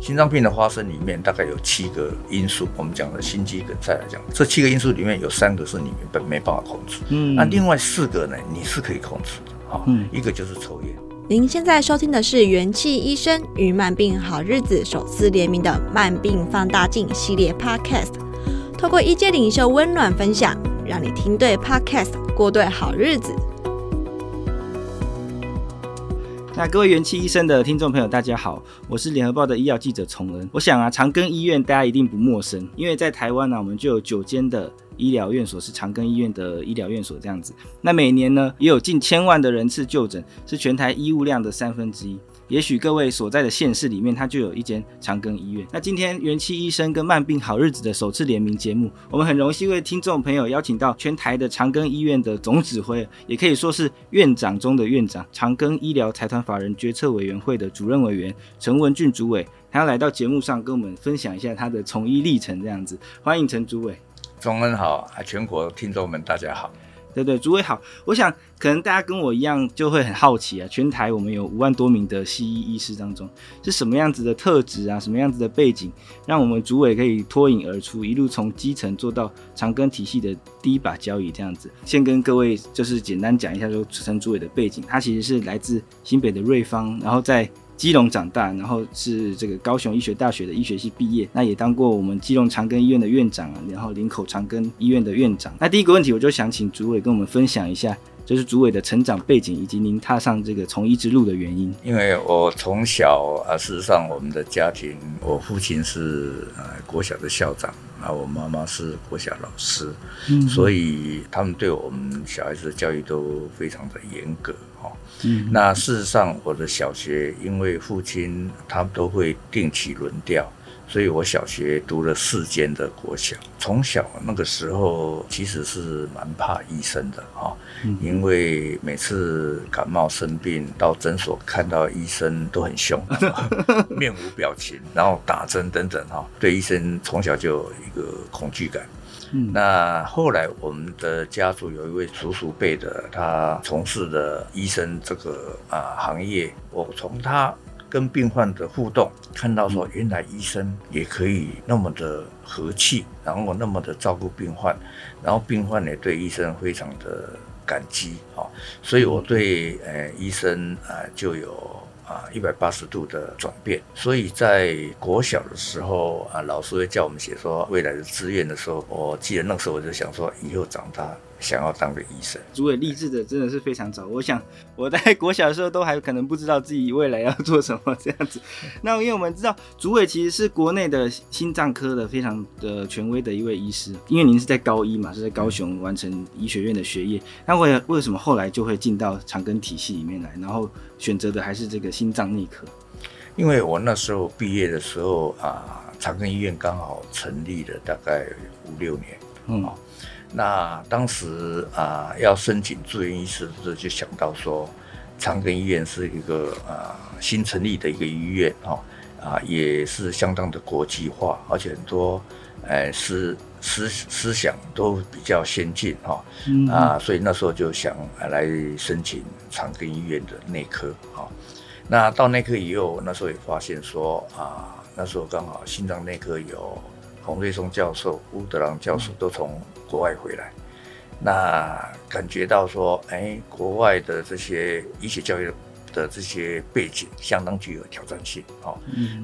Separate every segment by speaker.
Speaker 1: 心脏病的发生里面大概有七个因素，我们讲的心肌梗塞来讲，这七个因素里面有三个是你原本没办法控制，嗯，那另外四个呢，你是可以控制的，哈，嗯，一个就是抽烟。
Speaker 2: 您现在收听的是元气医生与慢病好日子首次联名的慢病放大镜系列 Podcast，透过医界领袖温暖分享，让你听对 Podcast，过对好日子。
Speaker 3: 那各位元气医生的听众朋友，大家好，我是联合报的医药记者崇恩。我想啊，长庚医院大家一定不陌生，因为在台湾呢、我们就有九间的医疗院所是长庚医院的医疗院所这样子。那每年呢，也有近千万的人次就诊，是全台医务量的三分之一。也许各位所在的县市里面，它就有一间长庚医院。那今天元气医生跟慢病好日子的首次联名节目，我们很荣幸为听众朋友邀请到全台的长庚医院的总指挥，也可以说是院长中的院长，长庚医疗财团法人决策委员会的主任委员陈文俊主委，他要来到节目上跟我们分享一下他的从医历程，这样子。欢迎陈主委。
Speaker 1: 崇恩好，全国听众们大家好。
Speaker 3: 对对，主委好。我想可能大家跟我一样就会很好奇啊，全台我们有五万多名的西医医师当中，是什么样子的特质啊，什么样子的背景，让我们主委可以脱颖而出，一路从基层做到长庚体系的第一把交椅这样子。先跟各位就是简单讲一下说陈主委的背景，他其实是来自新北的瑞芳，然后在。基隆长大，然后是这个高雄医学大学的医学系毕业，那也当过我们基隆长庚医院的院长啊，然后林口长庚医院的院长。那第一个问题，我就想请主委跟我们分享一下，就是主委的成长背景以及您踏上这个从医之路的原因。
Speaker 1: 因为我从小啊，事实上我们的家庭，我父亲是呃国小的校长，啊，我妈妈是国小老师，嗯，所以他们对我们小孩子的教育都非常的严格。嗯，那事实上，我的小学因为父亲他们都会定期轮调，所以我小学读了四间的国小。从小那个时候其实是蛮怕医生的哈，因为每次感冒生病到诊所看到医生都很凶，面无表情，然后打针等等哈，对医生从小就有一个恐惧感。那后来我们的家族有一位叔叔辈的，他从事的医生这个啊行业，我从他跟病患的互动看到说，原来医生也可以那么的和气，然后那么的照顾病患，然后病患也对医生非常的感激啊，所以我对呃医生啊就有。啊，一百八十度的转变，所以在国小的时候啊，老师会叫我们写说未来的志愿的时候，我记得那时候我就想说，以后长大。想要当个医生，
Speaker 3: 主委励志的真的是非常早。我想我在国小的时候都还可能不知道自己未来要做什么这样子。那因为我们知道主委其实是国内的心脏科的非常的权威的一位医师，因为您是在高一嘛，是在高雄完成医学院的学业。那为为什么后来就会进到长庚体系里面来，然后选择的还是这个心脏内科？
Speaker 1: 因为我那时候毕业的时候啊，长庚医院刚好成立了大概五六年，嗯。那当时啊，要申请住院医师的时候，就想到说，长庚医院是一个啊新成立的一个医院哈，啊也是相当的国际化，而且很多呃思思思想都比较先进哈，啊所以那时候就想来申请长庚医院的内科哈。那到内科以后，那时候也发现说啊，那时候刚好心脏内科有。洪瑞松教授、乌德朗教授都从国外回来，那感觉到说，哎、欸，国外的这些医学教育的这些背景相当具有挑战性，哦，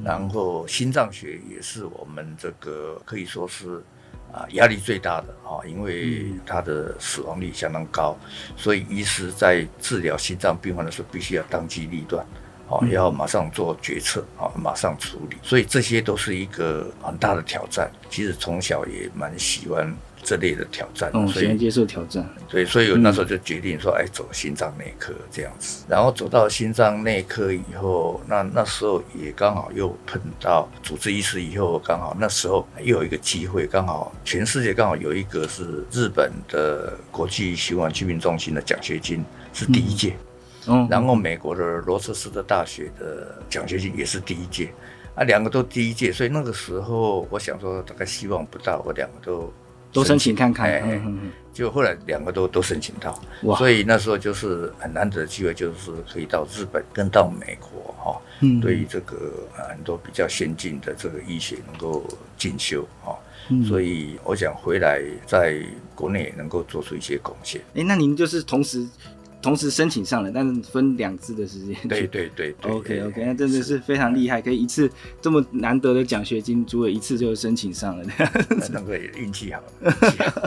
Speaker 1: 然后心脏学也是我们这个可以说是啊压力最大的，哦，因为它的死亡率相当高，所以医师在治疗心脏病患的时候必须要当机立断。哦，要马上做决策，哦，马上处理，所以这些都是一个很大的挑战。其实从小也蛮喜欢这类的挑战，
Speaker 3: 嗯，
Speaker 1: 所以
Speaker 3: 接受挑战。
Speaker 1: 对，所以我那时候就决定说，哎，走心脏内科这样子。然后走到心脏内科以后，那那时候也刚好又碰到主治医师，以后刚好那时候又有一个机会，刚好全世界刚好有一个是日本的国际循环疾病中心的奖学金是第一届，
Speaker 3: 嗯，
Speaker 1: 然后美国的罗彻斯特大学的奖学金也是第一届。啊，两个都第一届，所以那个时候我想说，大概希望不大，我两个都
Speaker 3: 都申请看看，
Speaker 1: 哎，就后来两个都都申请到，
Speaker 3: 哇，
Speaker 1: 所以那时候就是很难得的机会，就是可以到日本跟到美国哈，嗯，对于这个很多比较先进的这个医学能够进修哈，所以我想回来在国内也能够做出一些贡献。
Speaker 3: 哎，那您就是同时。同时申请上了，但是分两次的时间。
Speaker 1: 对对对，对
Speaker 3: ，OK OK，那真的是非常厉害，可以一次这么难得的奖学金，朱伟一次就申请上了。
Speaker 1: 那个 运气好，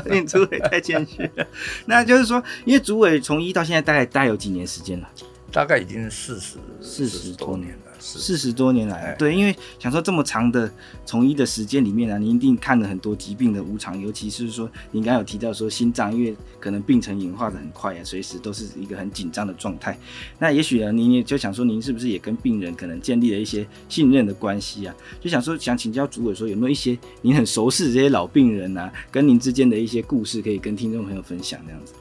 Speaker 3: 运朱伟太谦虚了。那就是说，因为朱伟从一到现在大概大概有几年时间了？
Speaker 1: 大概已经四十
Speaker 3: 四十多年了。四十多年来，对，因为想说这么长的从医的时间里面呢、啊，您一定看了很多疾病的无常，尤其是说您刚刚有提到说心脏，因为可能病程演化的很快啊，随时都是一个很紧张的状态。那也许呢，您也就想说，您是不是也跟病人可能建立了一些信任的关系啊？就想说，想请教主委说，有没有一些您很熟悉这些老病人啊，跟您之间的一些故事，可以跟听众朋友分享这样子？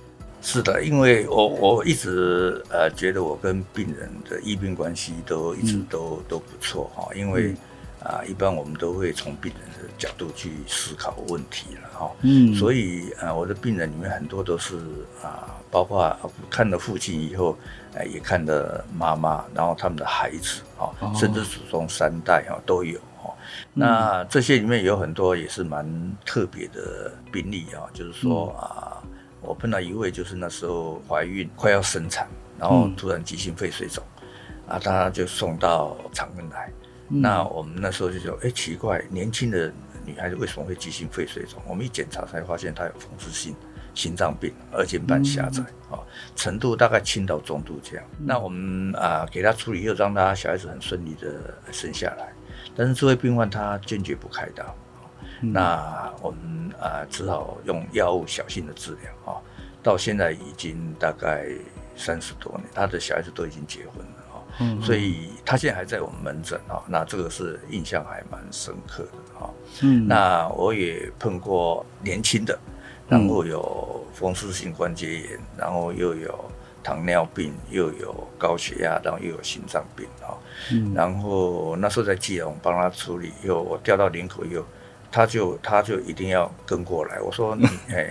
Speaker 1: 是的，因为我我一直呃觉得我跟病人的医病关系都一直都、嗯、都不错哈，因为啊、呃、一般我们都会从病人的角度去思考问题了哈，嗯，所以啊、呃、我的病人里面很多都是啊、呃，包括看了父亲以后，呃、也看了妈妈，然后他们的孩子啊，哦、甚至祖宗三代啊都有哈，那这些里面有很多也是蛮特别的病例啊，就是说啊。呃我碰到一位，就是那时候怀孕快要生产，然后突然急性肺水肿，嗯、啊，他就送到长庚来。嗯、那我们那时候就说，哎、欸，奇怪，年轻的女孩子为什么会急性肺水肿？我们一检查才发现她有风湿性心脏病，二尖瓣狭窄，啊、嗯，程度大概轻到中度这样。嗯、那我们啊给她处理，又让她小孩子很顺利的生下来。但是这位病患她坚决不开刀。嗯、那我们啊、呃，只好用药物小心的治疗啊。到现在已经大概三十多年，他的小孩子都已经结婚了啊。嗯，所以他现在还在我们门诊啊。那这个是印象还蛮深刻的啊。嗯，那我也碰过年轻的，然后有风湿性关节炎，然后又有糖尿病，又有高血压，然后又有心脏病啊。嗯，然后那时候在基隆帮他处理，又我调到林口又。他就他就一定要跟过来，我说你 哎，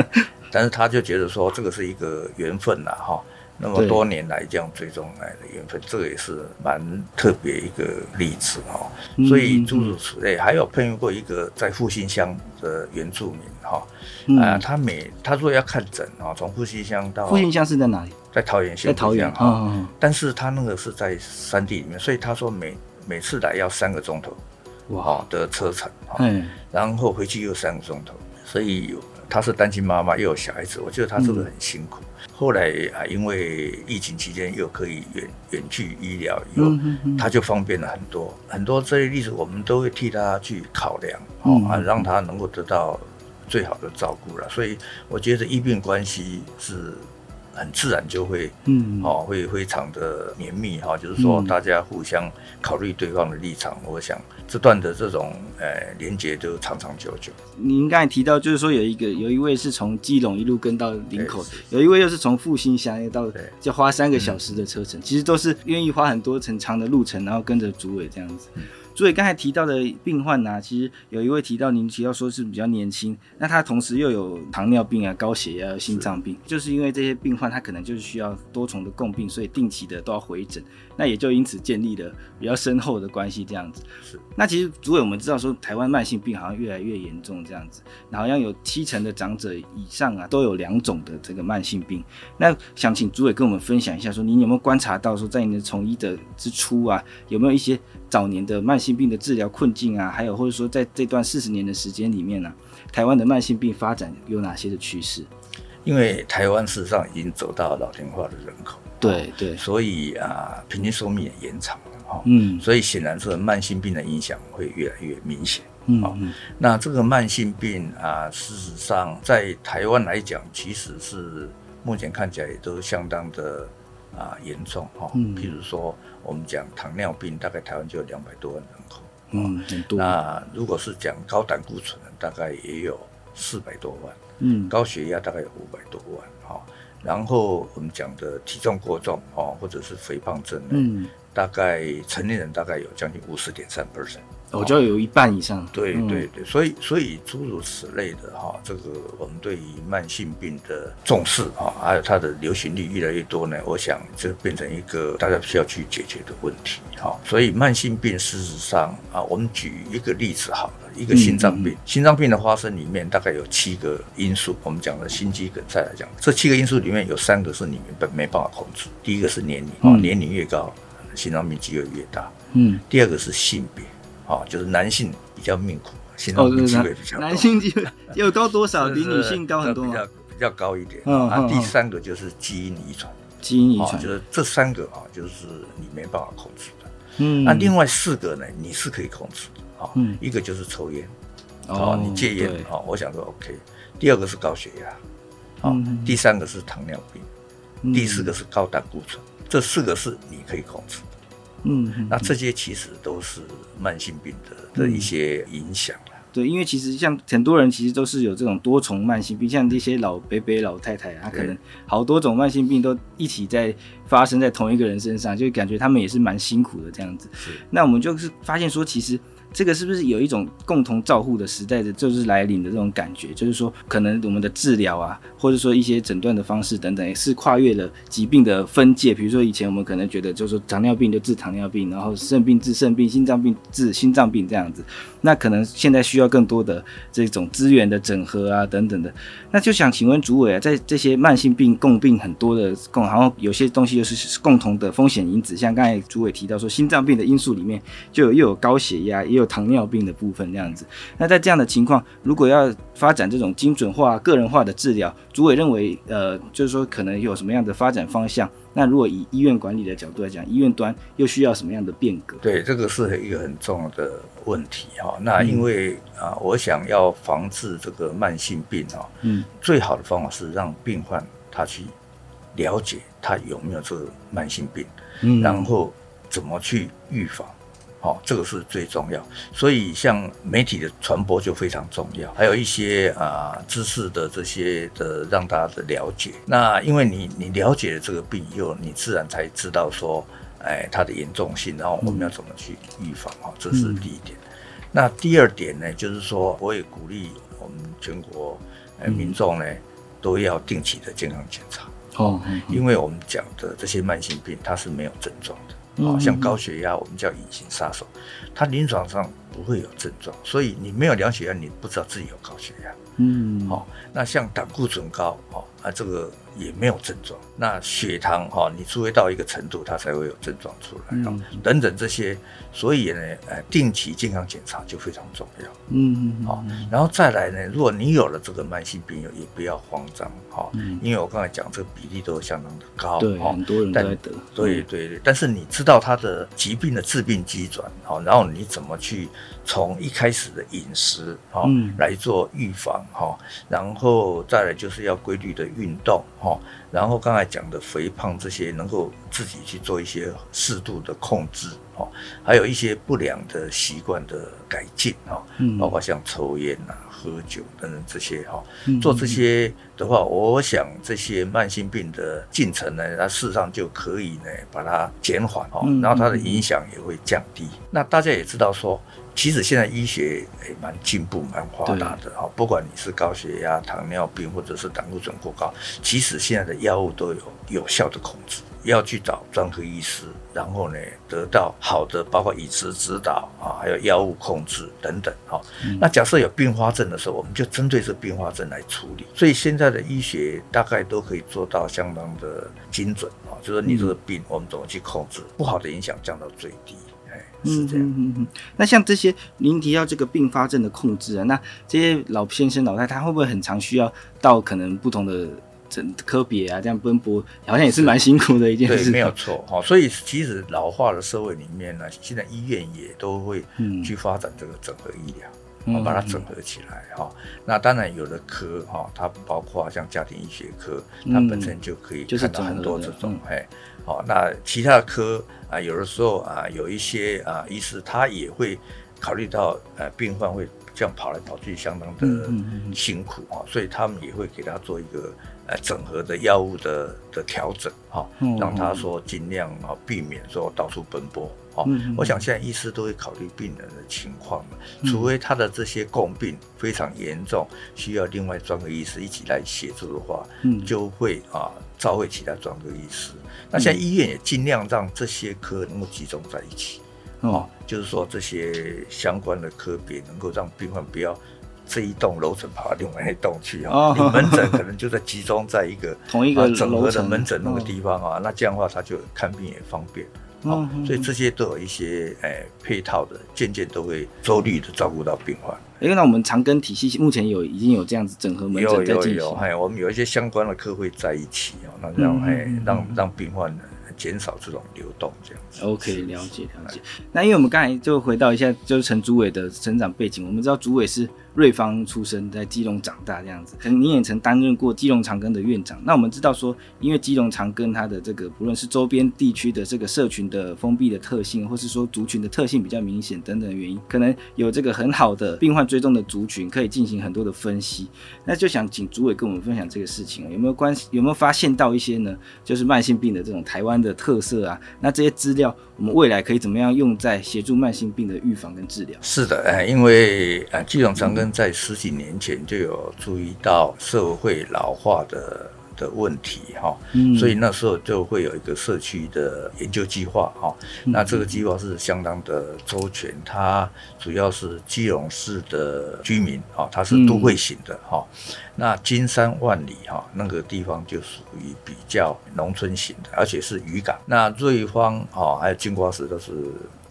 Speaker 1: 但是他就觉得说这个是一个缘分呐哈，那么多年来这样追踪来的缘分，这个也是蛮特别一个例子哈。所以诸如此类，还有碰到过一个在复兴乡的原住民哈，啊，他每他说要看诊啊，从复兴乡到
Speaker 3: 复兴乡是在哪里？
Speaker 1: 在桃园县，
Speaker 3: 在桃园哈，
Speaker 1: 但是他那个是在山地里面，所以他说每每次来要三个钟头。哇，的车程，嗯，然后回去又三个钟头，所以他是单亲妈妈，又有小孩子，我觉得他真的很辛苦。嗯、后来啊，因为疫情期间又可以远远距医疗，以后他就方便了很多很多。这些例子我们都会替他去考量，哦啊，让他能够得到最好的照顾了。所以我觉得医病关系是。很自然就会，嗯，哦，会非常的绵密哈，就是说大家互相考虑对方的立场，嗯、我想这段的这种呃连接就长长久久。
Speaker 3: 您刚才提到，就是说有一个有一位是从基隆一路跟到林口，有一位又是从复兴乡到，就花三个小时的车程，嗯、其实都是愿意花很多程长的路程，然后跟着主委这样子。嗯所以刚才提到的病患呢、啊，其实有一位提到，您提到说是比较年轻，那他同时又有糖尿病啊、高血压、心脏病，就是因为这些病患他可能就是需要多重的共病，所以定期的都要回诊，那也就因此建立了比较深厚的关系这样子。是，那其实主委我们知道说，台湾慢性病好像越来越严重这样子，那好像有七成的长者以上啊都有两种的这个慢性病。那想请主委跟我们分享一下，说您有没有观察到说，在您的从医的之初啊，有没有一些早年的慢性病的治疗困境啊，还有或者说在这段四十年的时间里面呢、啊，台湾的慢性病发展有哪些的趋势？
Speaker 1: 因为台湾事实上已经走到老龄化的人口，
Speaker 3: 对对，
Speaker 1: 所以啊，平均寿命也延长了哈。嗯，所以显然这个慢性病的影响会越来越明显。
Speaker 3: 嗯
Speaker 1: 好，那这个慢性病啊，事实上在台湾来讲，其实是目前看起来也都相当的啊严重哈。嗯，譬如说我们讲糖尿病，大概台湾就有两百多万人口。
Speaker 3: 嗯，很多。
Speaker 1: 那如果是讲高胆固醇，大概也有四百多万。
Speaker 3: 嗯，
Speaker 1: 高血压大概有五百多万。哈，然后我们讲的体重过重哦，或者是肥胖症，嗯，大概成年人大概有将近五十点三 percent。
Speaker 3: 我觉得有一半以上，
Speaker 1: 对对对，所以所以诸如此类的哈，这个我们对于慢性病的重视哈，还有它的流行率越来越多呢，我想这变成一个大家需要去解决的问题哈。所以慢性病事实上啊，我们举一个例子好了，一个心脏病，心脏病的发生里面大概有七个因素，我们讲的心肌梗塞来讲，这七个因素里面有三个是你们没办法控制，第一个是年龄啊，年龄越高，心脏病机会越大，嗯，第二个是性别。哦，就是男性比较命苦，心脏病机会比较高。
Speaker 3: 男性机会 有高多少？比女性高很多
Speaker 1: 比较比较高一点。嗯，那第三个就是基因遗传，
Speaker 3: 基因遗传
Speaker 1: 就是这三个啊，就是你没办法控制的。嗯，那另外四个呢，你是可以控制的。啊，一个就是抽烟，哦，你戒烟啊，我想说 OK。第二个是高血压，啊，第三个是糖尿病，第四个是高胆固醇，这四个是你可以控制的。嗯，那这些其实都是慢性病的的一些影响了。
Speaker 3: 对，因为其实像很多人其实都是有这种多重慢性病，像这些老伯伯、老太太，啊可能好多种慢性病都一起在发生在同一个人身上，就感觉他们也是蛮辛苦的这样子。是，那我们就是发现说，其实。这个是不是有一种共同照护的时代的，就是来临的这种感觉？就是说，可能我们的治疗啊，或者说一些诊断的方式等等，也是跨越了疾病的分界。比如说，以前我们可能觉得，就是说糖尿病就治糖尿病，然后肾病治肾病，心脏病治心脏病这样子。那可能现在需要更多的这种资源的整合啊，等等的。那就想请问主委啊，在这些慢性病共病很多的共，然后有些东西又是共同的风险因子，像刚才主委提到说，心脏病的因素里面就有又有高血压，也有糖尿病的部分这样子，那在这样的情况，如果要发展这种精准化、个人化的治疗，主委认为，呃，就是说可能有什么样的发展方向？那如果以医院管理的角度来讲，医院端又需要什么样的变革？
Speaker 1: 对，这个是一个很重要的问题哈。那因为啊、嗯呃，我想要防治这个慢性病哈，嗯，最好的方法是让病患他去了解他有没有这个慢性病，嗯，然后怎么去预防。哦，这个是最重要，所以像媒体的传播就非常重要，还有一些啊、呃、知识的这些的让大家的了解。那因为你你了解了这个病以后，你自然才知道说，哎，它的严重性，然后我们要怎么去预防啊，这是第一点。嗯、那第二点呢，就是说我也鼓励我们全国呃民众呢都要定期的健康检查哦，因为我们讲的这些慢性病它是没有症状的。啊，像高血压，我们叫隐形杀手，它临床上不会有症状，所以你没有量血压，你不知道自己有高血压。嗯，好，那像胆固醇高，哦，啊，这个也没有症状。那血糖，哈，你除非到一个程度，它才会有症状出来，嗯，等等这些，所以呢，呃，定期健康检查就非常重要。嗯嗯，好，然后再来呢，如果你有了这个慢性病，也不要慌张，哈，因为我刚才讲这个比例都相当的高，
Speaker 3: 对，很多人都在得。
Speaker 1: 对对对，但是你知道他的疾病的致病机转，好，然后你怎么去从一开始的饮食，哈，来做预防。哈，然后再来就是要规律的运动，哈，然后刚才讲的肥胖这些，能够自己去做一些适度的控制，哈，还有一些不良的习惯的改进，哈，包括像抽烟啊、喝酒等等这些，哈，做这些的话，我想这些慢性病的进程呢，它事实上就可以呢把它减缓，哈，然后它的影响也会降低。那大家也知道说。其实现在医学也蛮进步、蛮发达的哈，不管你是高血压、糖尿病，或者是胆固醇过高，其实现在的药物都有有效的控制。要去找专科医师，然后呢得到好的，包括饮食指导啊，还有药物控制等等哈。那假设有并发症的时候，我们就针对这并发症来处理。所以现在的医学大概都可以做到相当的精准啊，就是说你这个病我们怎么去控制，不好的影响降到最低。是这样，嗯嗯嗯。
Speaker 3: 那像这些您提到这个并发症的控制啊，那这些老先生、老太太会不会很常需要到可能不同的诊科别啊，这样奔波，好像也是蛮辛苦的一件事。
Speaker 1: 对，没有错哈。所以其实老化的社会里面呢，现在医院也都会去发展这个整合医疗。我把它整合起来哈。那当然有的科哈，它包括像家庭医学科，它本身就可以看到很多这种哎。好，那其他的科啊，有的时候啊，有一些啊医师他也会考虑到呃病患会这样跑来跑去，相当的辛苦啊，所以他们也会给他做一个呃整合的药物的的调整哈，让他说尽量啊避免说到处奔波。哦，我想现在医师都会考虑病人的情况，除非他的这些共病非常严重，需要另外专科医师一起来协助的话，就会啊召回其他专科医师。那现在医院也尽量让这些科能够集中在一起，哦，就是说这些相关的科别能够让病患不要这一栋楼层跑到另外一栋去啊，你门诊可能就在集中在一个
Speaker 3: 同一个
Speaker 1: 整合的门诊那个地方啊，那这样的话他就看病也方便。哦，所以这些都有一些诶、欸、配套的，渐渐都会周率的照顾到病患。
Speaker 3: 因为那我们长庚体系目前有已经有这样子整合门诊在进行。有有有，
Speaker 1: 哎，我们有一些相关的科会在一起哦，那这样哎，让让病患减少这种流动这样子。
Speaker 3: OK，了解了解。那因为我们刚才就回到一下，就是陈主委的成长背景，我们知道主委是。瑞芳出生，在基隆长大这样子，可能你也曾担任过基隆长庚的院长。那我们知道说，因为基隆长庚它的这个不论是周边地区的这个社群的封闭的特性，或是说族群的特性比较明显等等的原因，可能有这个很好的病患追踪的族群，可以进行很多的分析。那就想请主委跟我们分享这个事情，有没有关系？有没有发现到一些呢？就是慢性病的这种台湾的特色啊？那这些资料，我们未来可以怎么样用在协助慢性病的预防跟治疗？
Speaker 1: 是的，哎，因为啊，基隆长庚在十几年前就有注意到社会老化的的问题哈，所以那时候就会有一个社区的研究计划哈。那这个计划是相当的周全，它主要是基隆市的居民哈，它是都会型的哈。那金山万里哈那个地方就属于比较农村型的，而且是渔港。那瑞芳哈还有金瓜石都是。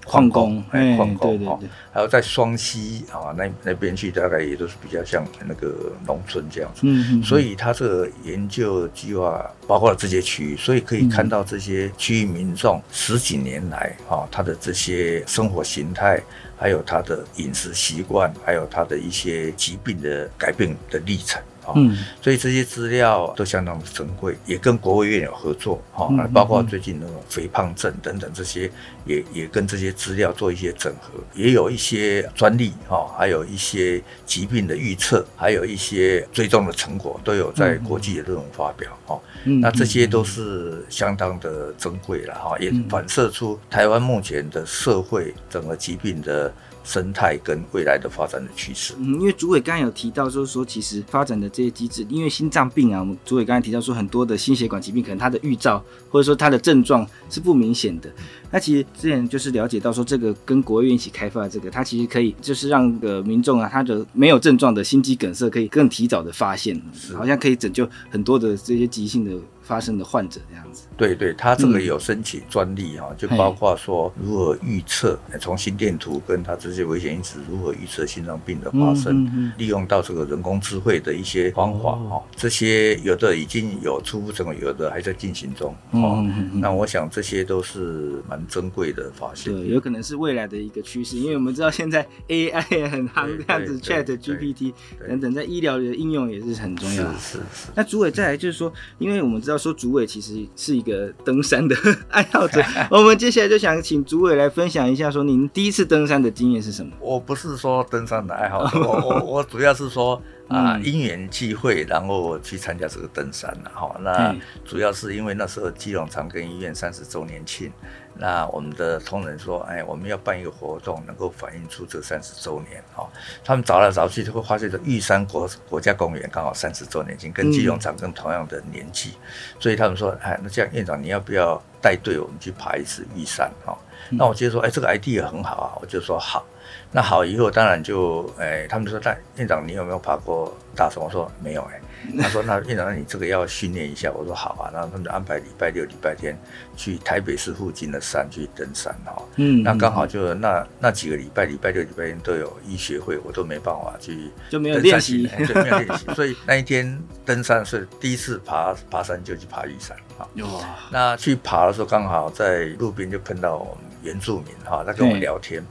Speaker 1: 矿工，哎，矿工哈，还有在双溪啊，那那边去，大概也都是比较像那个农村这样子。嗯嗯。所以他这个研究计划包括了这些区域，所以可以看到这些区域民众十几年来啊，他的这些生活形态，还有他的饮食习惯，还有他的一些疾病的改变的历程。嗯，所以这些资料都相当的珍贵，也跟国务院有合作哈，包括最近那种肥胖症等等这些，也也跟这些资料做一些整合，也有一些专利哈，还有一些疾病的预测，还有一些追踪的成果都有在国际的论文发表哈。那这些都是相当的珍贵了哈，也反射出台湾目前的社会整个疾病的。生态跟未来的发展的趋势。
Speaker 3: 嗯，因为主委刚刚有提到，就是说其实发展的这些机制，因为心脏病啊，我们主委刚才提到说很多的心血管疾病，可能它的预兆或者说它的症状是不明显的。那其实之前就是了解到说，这个跟国务院一起开发的这个，它其实可以就是让个民众啊，他的没有症状的心肌梗塞可以更提早的发现，是好像可以拯救很多的这些急性的。发生的患者这样子，
Speaker 1: 对对，他这个有申请专利哈，就包括说如何预测从心电图跟他这些危险因子如何预测心脏病的发生，利用到这个人工智慧的一些方法哈，这些有的已经有初步成果，有的还在进行中。嗯，那我想这些都是蛮珍贵的发现，
Speaker 3: 对，有可能是未来的一个趋势，因为我们知道现在 AI 也很夯，这样子 Chat GPT 等等，在医疗的应用也是很重要。
Speaker 1: 是是是。
Speaker 3: 那主委再来就是说，因为我们知道。说主委其实是一个登山的爱好者，我们接下来就想请主委来分享一下，说您第一次登山的经验是什么？
Speaker 1: 我不是说登山的爱好者，我我我主要是说啊，因缘际会，然后我去参加这个登山了哈。那主要是因为那时候基隆长庚医院三十周年庆。那我们的同仁说，哎，我们要办一个活动，能够反映出这三十周年哈。他们找来找去，就会发现这玉山国国家公园刚好三十周年庆，跟基隆长庚同样的年纪，所以他们说，哎，那这样院长你要不要带队我们去爬一次玉山哈？那我接着说，哎，这个 idea 很好啊，我就说好。那好以后当然就，哎，他们说，但院长你有没有爬过大松？我说没有哎。他说：“那院长，那你这个要训练一下。”我说：“好啊。”然后他们就安排礼拜六、礼拜天去台北市附近的山去登山哈。嗯，那刚好就那那几个礼拜，礼拜六、礼拜天都有医学会，我都没办法去，
Speaker 3: 就没有练习，
Speaker 1: 就没有练习。所以那一天登山是第一次爬爬山，就去爬玉山啊。哇！那去爬的时候，刚好在路边就碰到我们原住民哈，他跟我聊天。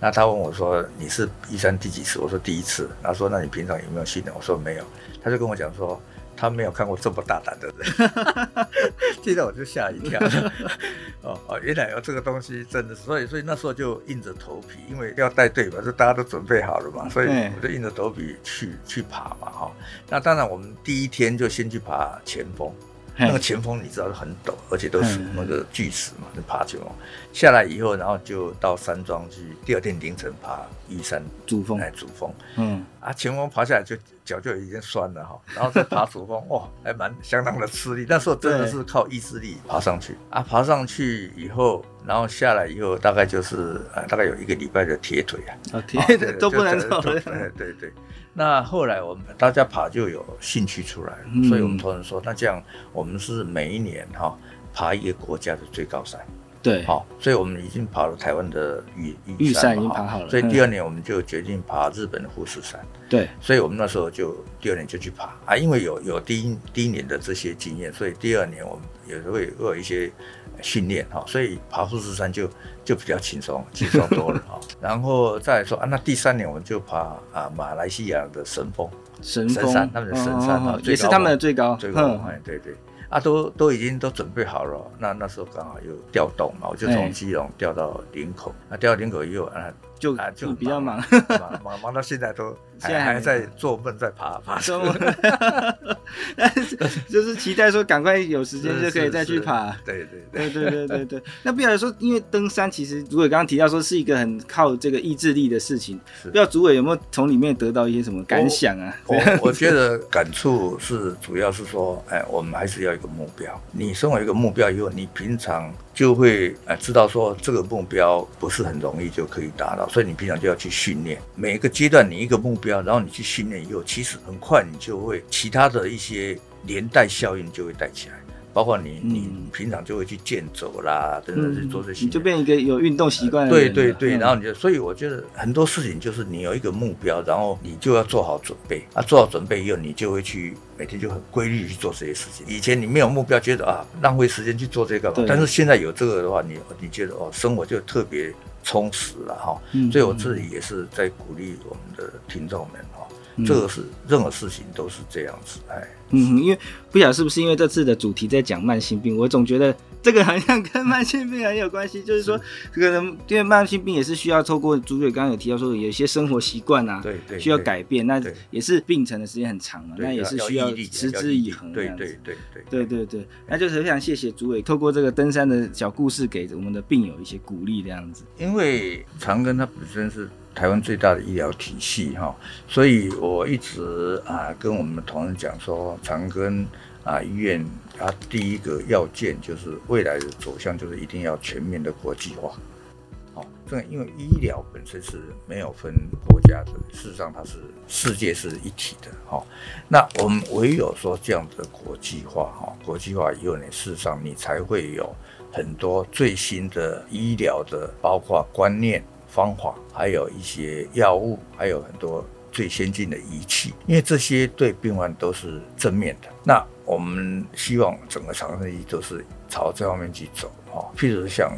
Speaker 1: 那他问我说：“你是一三第几次？”我说：“第一次。”他说：“那你平常有没有训练？”我说：“没有。”他就跟我讲说。他没有看过这么大胆的人，听到我就吓一跳。哦哦，原来有这个东西，真的是，所以所以那时候就硬着头皮，因为要带队嘛，就大家都准备好了嘛，所以我就硬着头皮去去爬嘛，哈。那当然，我们第一天就先去爬前锋。那个前锋你知道是很陡，而且都是那个巨石嘛，就爬前锋下来以后，然后就到山庄去。第二天凌晨爬玉山
Speaker 3: 主峰，
Speaker 1: 哎，主峰，嗯，啊，前锋爬下来就脚就已经酸了哈，然后再爬主峰，哇，还蛮相当的吃力。那时候真的是靠意志力爬上去啊，爬上去以后，然后下来以后，大概就是呃，大概有一个礼拜的铁腿啊，
Speaker 3: 铁腿都不能走了。
Speaker 1: 对对对。那后来我们大家爬就有兴趣出来了，嗯、所以我们同仁说，那这样我们是每一年哈爬一个国家的最高山，
Speaker 3: 对，
Speaker 1: 好，所以我们已经爬了台湾的玉
Speaker 3: 玉山，已经爬好了，
Speaker 1: 所以第二年我们就决定爬日本的富士山，
Speaker 3: 对，
Speaker 1: 所以我们那时候就第二年就去爬。啊，因为有有第一第一年的这些经验，所以第二年我们也会会有一些。训练哈，所以爬富士山就就比较轻松，轻松多了哈。然后再来说啊，那第三年我们就爬啊马来西亚的神峰，
Speaker 3: 神
Speaker 1: 峰。山，他们的神山哈，
Speaker 3: 也是他们的最高。
Speaker 1: 最高，哎对对，啊都都已经都准备好了，那那时候刚好又调动嘛，我就从基隆调到林口，那调到林口以后啊。就
Speaker 3: 啊，就比较忙，
Speaker 1: 忙 忙忙到现在都还现在还在做梦，在爬爬山。
Speaker 3: 但是就是期待说，赶快有时间就可以再去爬。
Speaker 1: 对对对
Speaker 3: 对对对对。那不晓得说，因为登山其实，如果刚刚提到说是一个很靠这个意志力的事情。不知道主委有没有从里面得到一些什么感想啊？
Speaker 1: 我我觉得感触是主要是说，哎，我们还是要一个目标。你身为一个目标以后，你平常。就会呃知道说这个目标不是很容易就可以达到，所以你平常就要去训练。每一个阶段你一个目标，然后你去训练以后，其实很快你就会其他的一些连带效应就会带起来。包括你，你平常就会去健走啦，等等去做这些，
Speaker 3: 你就变一个有运动习惯的人。
Speaker 1: 对对对，然后你就，所以我觉得很多事情就是你有一个目标，然后你就要做好准备。啊，做好准备以后，你就会去每天就很规律去做这些事情。以前你没有目标，觉得啊浪费时间去做这个嘛，但是现在有这个的话，你你觉得哦，生活就特别充实了哈。所以我自己也是在鼓励我们的听众们哈，这个是任何事情都是这样子，哎。
Speaker 3: 嗯，因为不晓得是不是因为这次的主题在讲慢性病，我总觉得这个好像跟慢性病很有关系。就是说，这个人因为慢性病也是需要透过主委刚刚有提到说，有一些生活习惯啊，
Speaker 1: 对对，
Speaker 3: 需要改变，那也是病程的时间很长嘛，那也是需要持之以恒。
Speaker 1: 对对对对
Speaker 3: 对对对，那就是非常谢谢主委透过这个登山的小故事，给我们的病友一些鼓励这样子。
Speaker 1: 因为长庚它本身是。台湾最大的医疗体系哈，所以我一直啊跟我们的同仁讲说，长庚啊医院它第一个要件就是未来的走向就是一定要全面的国际化。好，这个因为医疗本身是没有分国家的，事实上它是世界是一体的哈。那我们唯有说这样的国际化哈，国际化以后呢，事实上你才会有很多最新的医疗的，包括观念。方法，还有一些药物，还有很多最先进的仪器，因为这些对病患都是正面的。那我们希望整个长生医都是朝这方面去走哈。譬如像，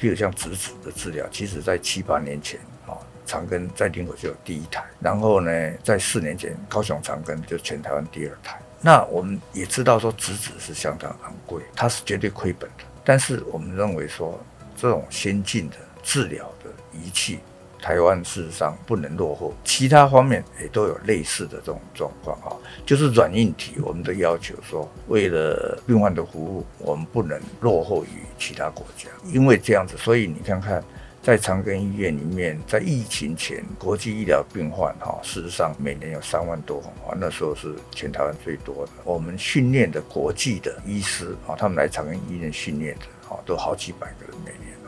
Speaker 1: 譬如像直指的治疗，其实在七八年前啊，长庚在林口就有第一台，然后呢，在四年前高雄长庚就全台湾第二台。那我们也知道说直指是相当昂贵，它是绝对亏本的。但是我们认为说这种先进的治疗的。仪器，台湾事实上不能落后，其他方面也都有类似的这种状况哈，就是软硬体，我们的要求说，为了病患的服务，我们不能落后于其他国家，因为这样子，所以你看看，在长庚医院里面，在疫情前，国际医疗病患哈，事实上每年有三万多啊，那时候是全台湾最多的。我们训练的国际的医师啊，他们来长庚医院训练的啊，都好几百个人每年。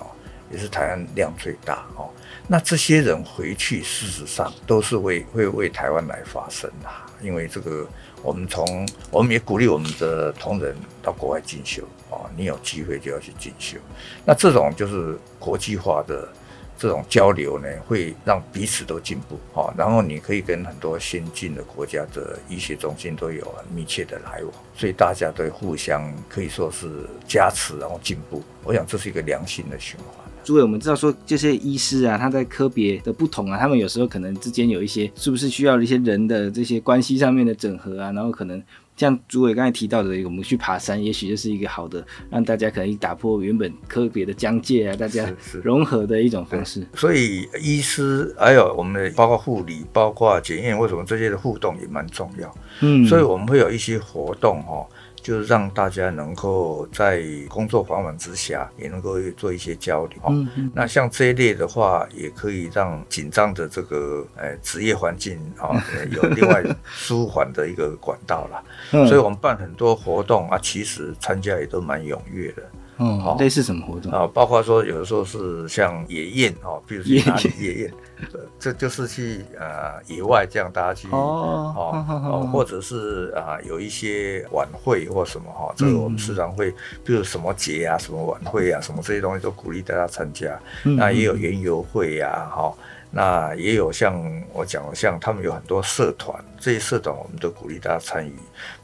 Speaker 1: 也是台湾量最大哦，那这些人回去，事实上都是为会为台湾来发声呐。因为这个，我们从我们也鼓励我们的同仁到国外进修啊，你有机会就要去进修。那这种就是国际化的这种交流呢，会让彼此都进步啊。然后你可以跟很多先进的国家的医学中心都有很密切的来往，所以大家都互相可以说是加持，然后进步。我想这是一个良性的循环。
Speaker 3: 主委，我们知道说这些医师啊，他在科别的不同啊，他们有时候可能之间有一些是不是需要一些人的这些关系上面的整合啊，然后可能。像朱伟刚才提到的，我们去爬山，也许就是一个好的让大家可以打破原本科别的疆界啊，大家融合的一种方式。
Speaker 1: 所以医师还有我们的包括护理、包括检验，为什么这些的互动也蛮重要？嗯，所以我们会有一些活动哈。就是让大家能够在工作繁忙之下，也能够做一些交流。嗯嗯。那像这一类的话，也可以让紧张的这个呃职业环境啊，有另外舒缓的一个管道了。嗯。所以我们办很多活动啊，其实参加也都蛮踊跃的。
Speaker 3: 嗯，好，类似什么活动
Speaker 1: 啊？包括说有的时候是像野宴哦，比如去哪里野宴，这就是去呃野外这样大家去哦哦，或者是啊有一些晚会或什么哈，这个我们时常会，比如什么节啊、什么晚会啊、什么这些东西都鼓励大家参加。那也有园游会呀，哈。那也有像我讲，像他们有很多社团，这些社团我们都鼓励大家参与，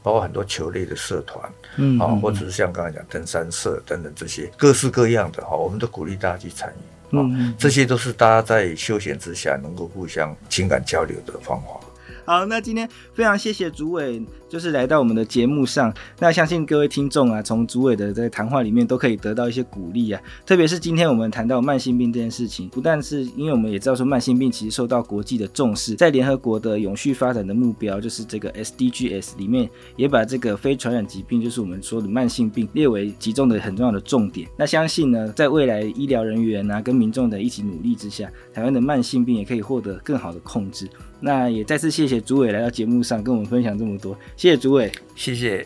Speaker 1: 包括很多球类的社团，嗯，啊，或者是像刚才讲登山社等等这些各式各样的哈，我们都鼓励大家去参与，嗯，这些都是大家在休闲之下能够互相情感交流的方法。
Speaker 3: 好，那今天非常谢谢主委，就是来到我们的节目上。那相信各位听众啊，从主委的这个谈话里面都可以得到一些鼓励啊。特别是今天我们谈到慢性病这件事情，不但是因为我们也知道说慢性病其实受到国际的重视，在联合国的永续发展的目标就是这个 SDGs 里面，也把这个非传染疾病，就是我们说的慢性病列为其中的很重要的重点。那相信呢，在未来医疗人员啊跟民众的一起努力之下，台湾的慢性病也可以获得更好的控制。那也再次谢谢主委来到节目上跟我们分享这么多，谢谢主委，
Speaker 1: 谢谢，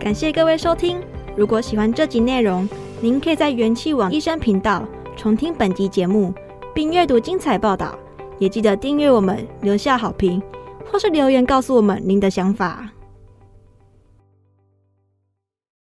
Speaker 2: 感谢各位收听。如果喜欢这集内容，您可以在元气网医生频道重听本集节目，并阅读精彩报道。也记得订阅我们，留下好评，或是留言告诉我们您的想法。